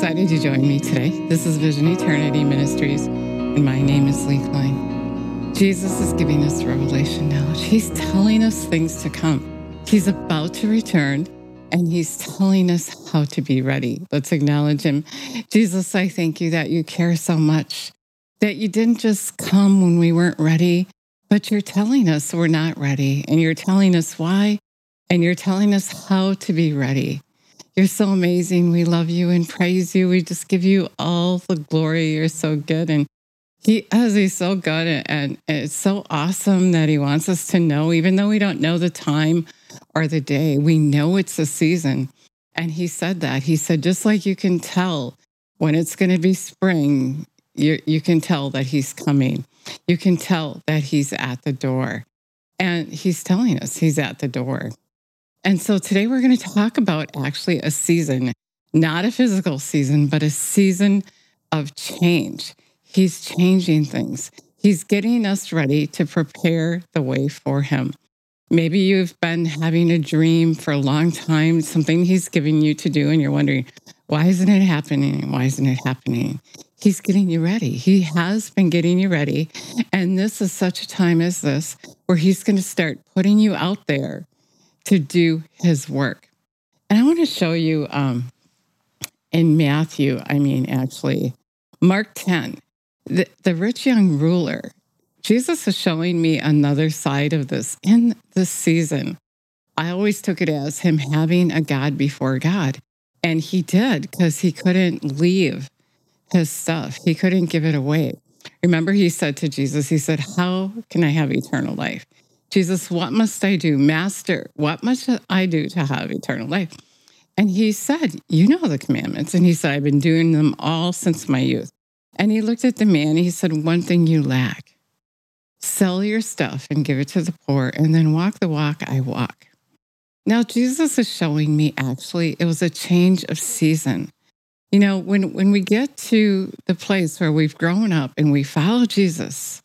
excited you joined me today. This is Vision Eternity Ministries, and my name is Lee Klein. Jesus is giving us revelation knowledge. He's telling us things to come. He's about to return, and He's telling us how to be ready. Let's acknowledge Him. Jesus, I thank you that you care so much, that you didn't just come when we weren't ready, but you're telling us we're not ready, and you're telling us why, and you're telling us how to be ready. You're so amazing. We love you and praise you. We just give you all the glory. You're so good. And he as he's so good and, and it's so awesome that he wants us to know, even though we don't know the time or the day, we know it's a season. And he said that. He said, just like you can tell when it's going to be spring, you, you can tell that he's coming. You can tell that he's at the door. And he's telling us he's at the door. And so today we're going to talk about actually a season, not a physical season, but a season of change. He's changing things. He's getting us ready to prepare the way for him. Maybe you've been having a dream for a long time, something he's giving you to do, and you're wondering, why isn't it happening? Why isn't it happening? He's getting you ready. He has been getting you ready. And this is such a time as this where he's going to start putting you out there to do his work. And I want to show you um, in Matthew, I mean, actually, Mark 10, the, the rich young ruler. Jesus is showing me another side of this in this season. I always took it as him having a God before God. And he did because he couldn't leave his stuff, he couldn't give it away. Remember, he said to Jesus, He said, How can I have eternal life? Jesus, what must I do? Master, what must I do to have eternal life? And he said, You know the commandments. And he said, I've been doing them all since my youth. And he looked at the man, he said, One thing you lack sell your stuff and give it to the poor, and then walk the walk I walk. Now, Jesus is showing me actually, it was a change of season. You know, when, when we get to the place where we've grown up and we follow Jesus,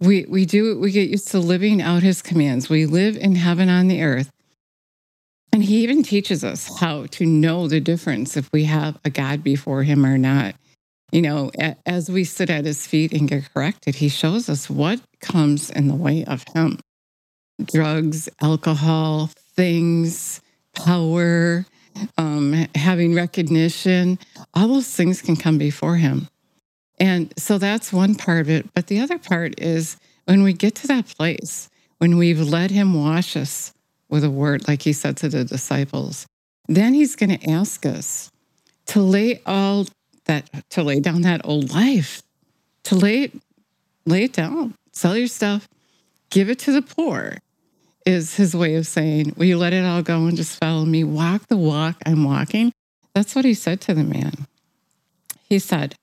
we we do we get used to living out his commands. We live in heaven on the earth. And he even teaches us how to know the difference if we have a God before him or not. You know, as we sit at his feet and get corrected, he shows us what comes in the way of him drugs, alcohol, things, power, um, having recognition, all those things can come before him. And so that's one part of it. But the other part is when we get to that place, when we've let him wash us with a word, like he said to the disciples, then he's going to ask us to lay all that, to lay down that old life, to lay, lay it down, sell your stuff, give it to the poor, is his way of saying, Will you let it all go and just follow me? Walk the walk I'm walking. That's what he said to the man. He said,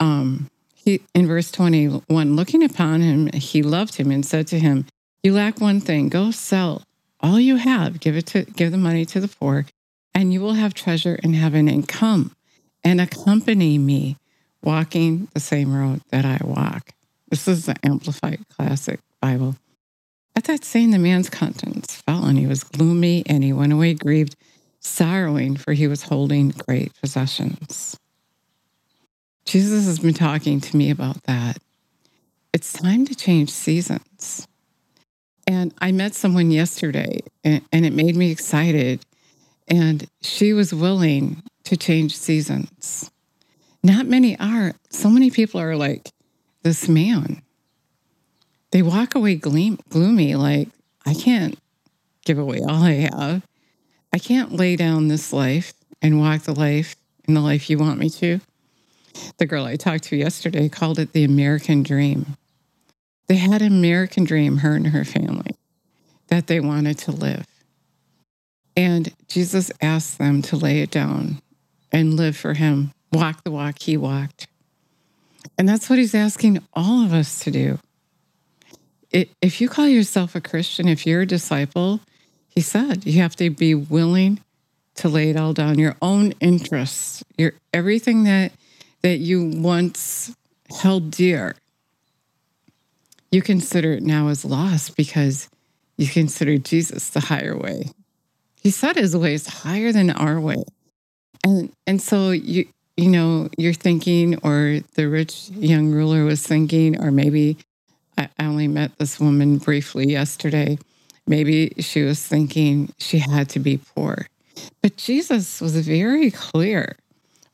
um, he, in verse 21, looking upon him, he loved him and said to him, You lack one thing. Go sell all you have, give it to give the money to the poor, and you will have treasure in heaven and come and accompany me, walking the same road that I walk. This is the Amplified Classic Bible. At that saying, the man's countenance fell, and he was gloomy, and he went away grieved, sorrowing, for he was holding great possessions. Jesus has been talking to me about that. It's time to change seasons. And I met someone yesterday and, and it made me excited. And she was willing to change seasons. Not many are. So many people are like this man. They walk away gleam, gloomy, like, I can't give away all I have. I can't lay down this life and walk the life in the life you want me to. The girl I talked to yesterday called it the American dream. They had an American dream, her and her family, that they wanted to live. And Jesus asked them to lay it down and live for Him, walk the walk He walked. And that's what He's asking all of us to do. If you call yourself a Christian, if you're a disciple, He said you have to be willing to lay it all down, your own interests, your everything that that you once held dear, you consider it now as lost because you consider Jesus the higher way. He said his way is higher than our way. And and so you you know, you're thinking, or the rich young ruler was thinking, or maybe I only met this woman briefly yesterday. Maybe she was thinking she had to be poor. But Jesus was very clear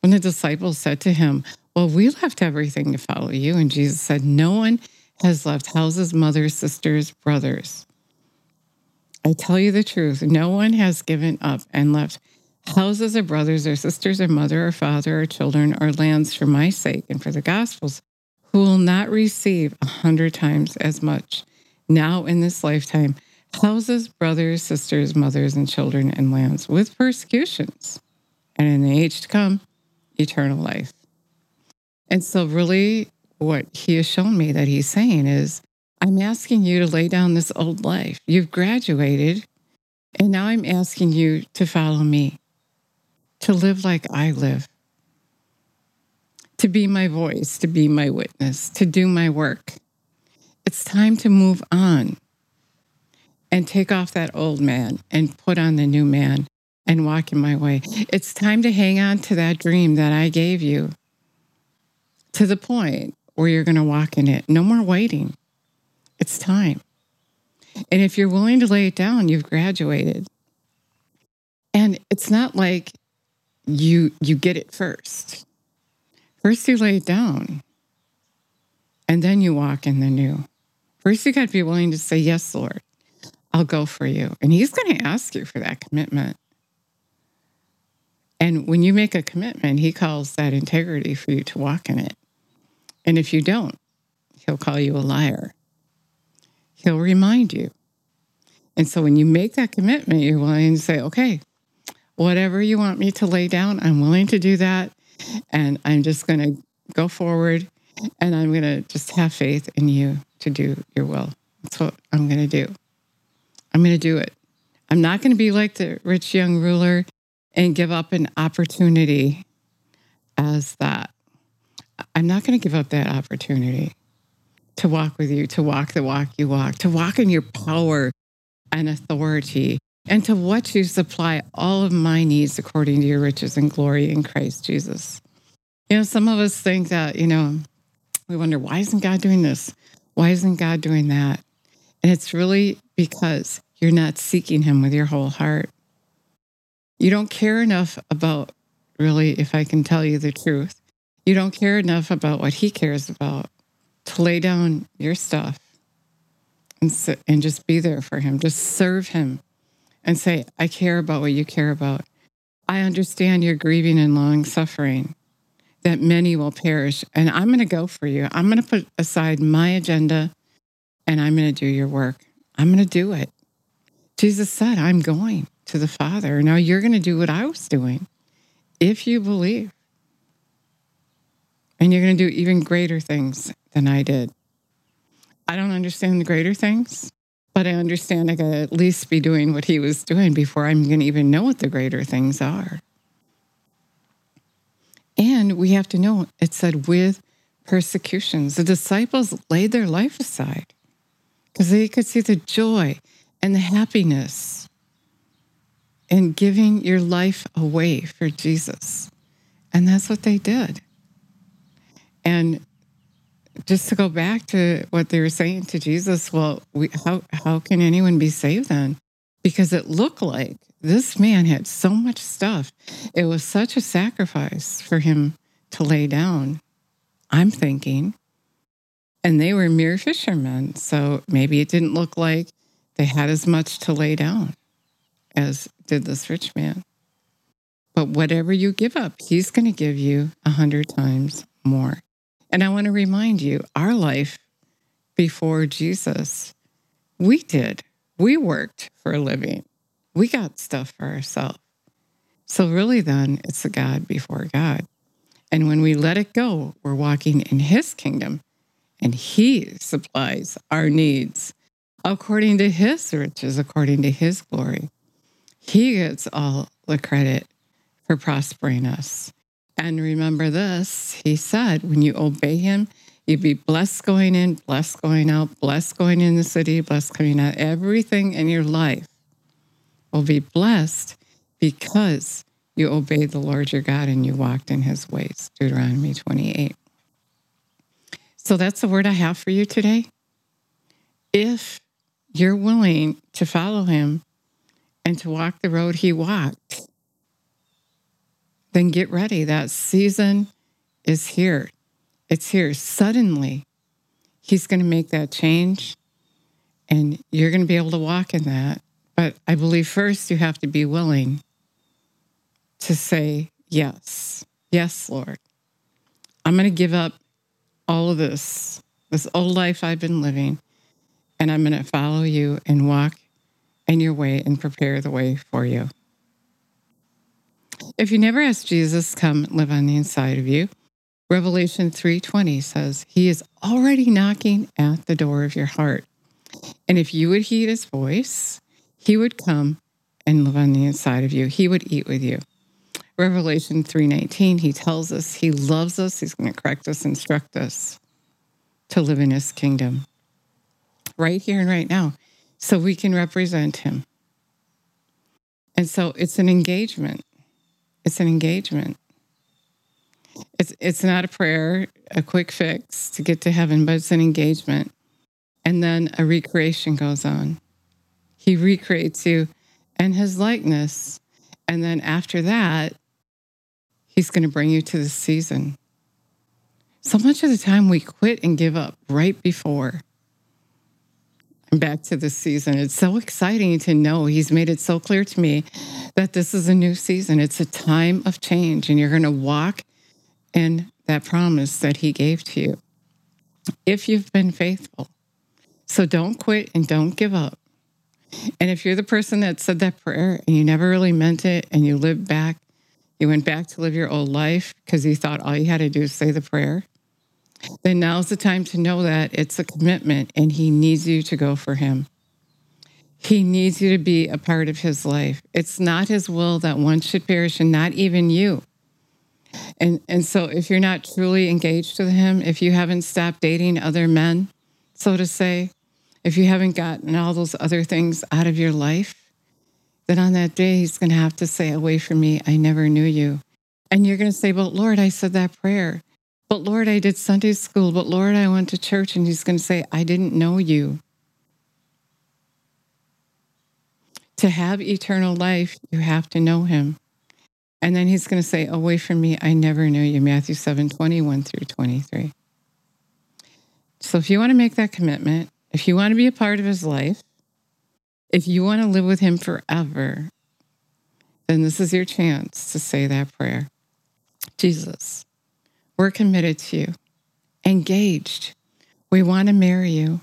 when the disciples said to him, Well, we left everything to follow you. And Jesus said, No one has left houses, mothers, sisters, brothers. I tell you the truth, no one has given up and left houses or brothers or sisters or mother or father or children or lands for my sake and for the gospel's who will not receive a hundred times as much now in this lifetime houses, brothers, sisters, mothers, and children and lands with persecutions, and in the age to come, eternal life. And so, really, what he has shown me that he's saying is, I'm asking you to lay down this old life. You've graduated, and now I'm asking you to follow me, to live like I live, to be my voice, to be my witness, to do my work. It's time to move on and take off that old man and put on the new man and walk in my way. It's time to hang on to that dream that I gave you to the point where you're going to walk in it. No more waiting. It's time. And if you're willing to lay it down, you've graduated. And it's not like you you get it first. First you lay it down. And then you walk in the new. First you got to be willing to say, "Yes, Lord. I'll go for you." And he's going to ask you for that commitment. And when you make a commitment, he calls that integrity for you to walk in it. And if you don't, he'll call you a liar. He'll remind you. And so when you make that commitment, you're willing to say, okay, whatever you want me to lay down, I'm willing to do that. And I'm just going to go forward and I'm going to just have faith in you to do your will. That's what I'm going to do. I'm going to do it. I'm not going to be like the rich young ruler and give up an opportunity as that. I'm not going to give up that opportunity to walk with you, to walk the walk you walk, to walk in your power and authority, and to watch you supply all of my needs according to your riches and glory in Christ Jesus. You know, some of us think that, you know, we wonder, why isn't God doing this? Why isn't God doing that? And it's really because you're not seeking Him with your whole heart. You don't care enough about, really, if I can tell you the truth, you don't care enough about what He cares about to lay down your stuff and sit and just be there for him. Just serve him and say, I care about what you care about. I understand your grieving and long suffering, that many will perish. And I'm going to go for you. I'm going to put aside my agenda and I'm going to do your work. I'm going to do it. Jesus said, I'm going to the Father. Now you're going to do what I was doing if you believe. And you're going to do even greater things than I did. I don't understand the greater things, but I understand I got to at least be doing what he was doing before I'm going to even know what the greater things are. And we have to know it said with persecutions. The disciples laid their life aside because they could see the joy and the happiness in giving your life away for Jesus. And that's what they did. And just to go back to what they were saying to Jesus, well, we, how how can anyone be saved then? Because it looked like this man had so much stuff. It was such a sacrifice for him to lay down. I'm thinking. And they were mere fishermen, so maybe it didn't look like they had as much to lay down as did this rich man. But whatever you give up, he's going to give you a hundred times more. And I want to remind you our life before Jesus, we did. We worked for a living, we got stuff for ourselves. So, really, then, it's a God before God. And when we let it go, we're walking in His kingdom, and He supplies our needs according to His riches, according to His glory. He gets all the credit for prospering us. And remember this He said, when you obey him, you'd be blessed going in, blessed going out, blessed going in the city, blessed coming out. Everything in your life will be blessed because you obeyed the Lord your God and you walked in his ways. Deuteronomy 28. So that's the word I have for you today. If you're willing to follow him and to walk the road he walked, then get ready. That season is here. It's here. Suddenly, he's going to make that change and you're going to be able to walk in that. But I believe first you have to be willing to say, Yes, yes, Lord. I'm going to give up all of this, this old life I've been living, and I'm going to follow you and walk in your way and prepare the way for you. If you never ask Jesus come live on the inside of you, Revelation 3:20 says, "He is already knocking at the door of your heart. And if you would heed his voice, he would come and live on the inside of you. He would eat with you." Revelation 3:19, he tells us he loves us, he's going to correct us, instruct us to live in his kingdom. Right here and right now, so we can represent him. And so it's an engagement. It's an engagement. It's it's not a prayer, a quick fix to get to heaven, but it's an engagement. And then a recreation goes on. He recreates you and his likeness. And then after that, he's going to bring you to the season. So much of the time we quit and give up right before. Back to the season. It's so exciting to know he's made it so clear to me that this is a new season. It's a time of change, and you're going to walk in that promise that he gave to you if you've been faithful. So don't quit and don't give up. And if you're the person that said that prayer and you never really meant it and you lived back, you went back to live your old life because you thought all you had to do is say the prayer, then now's the time to know that it's a commitment and he needs you to go for him. He needs you to be a part of his life. It's not his will that one should perish and not even you. And and so if you're not truly engaged with him, if you haven't stopped dating other men, so to say, if you haven't gotten all those other things out of your life, then on that day he's going to have to say, "Away from me, I never knew you." And you're going to say, "But Lord, I said that prayer. But Lord, I did Sunday school. But Lord, I went to church." And he's going to say, "I didn't know you." To have eternal life, you have to know him. And then he's going to say, Away from me, I never knew you. Matthew 7 21 through 23. So if you want to make that commitment, if you want to be a part of his life, if you want to live with him forever, then this is your chance to say that prayer. Jesus, we're committed to you, engaged. We want to marry you.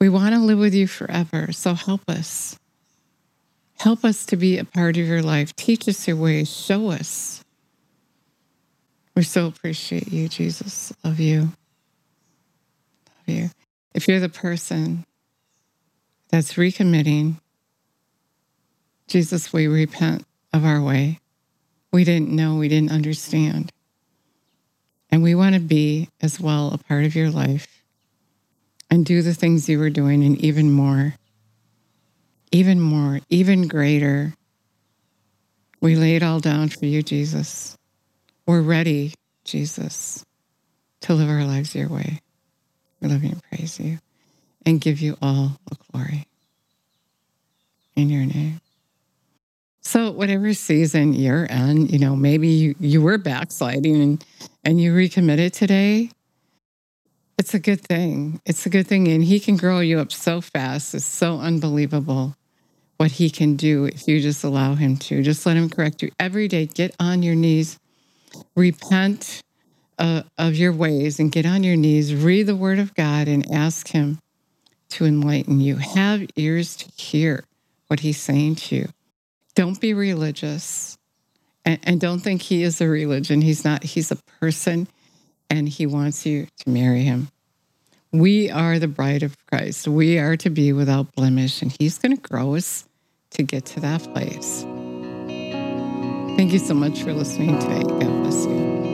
We want to live with you forever. So help us. Help us to be a part of your life. Teach us your ways. Show us. We so appreciate you, Jesus. Love you. Love you. If you're the person that's recommitting, Jesus, we repent of our way. We didn't know, we didn't understand. And we want to be as well a part of your life and do the things you were doing and even more even more, even greater. We lay it all down for you, Jesus. We're ready, Jesus, to live our lives your way. We love you and praise you and give you all the glory in your name. So, whatever season you're in, you know, maybe you, you were backsliding and, and you recommitted today. It's a good thing. It's a good thing. And He can grow you up so fast. It's so unbelievable what he can do if you just allow him to. Just let him correct you every day. Get on your knees, repent uh, of your ways, and get on your knees. Read the word of God and ask him to enlighten you. Have ears to hear what he's saying to you. Don't be religious. And, and don't think he is a religion. He's not, he's a person and he wants you to marry him. We are the bride of Christ. We are to be without blemish, and He's going to grow us to get to that place. Thank you so much for listening today. God bless you.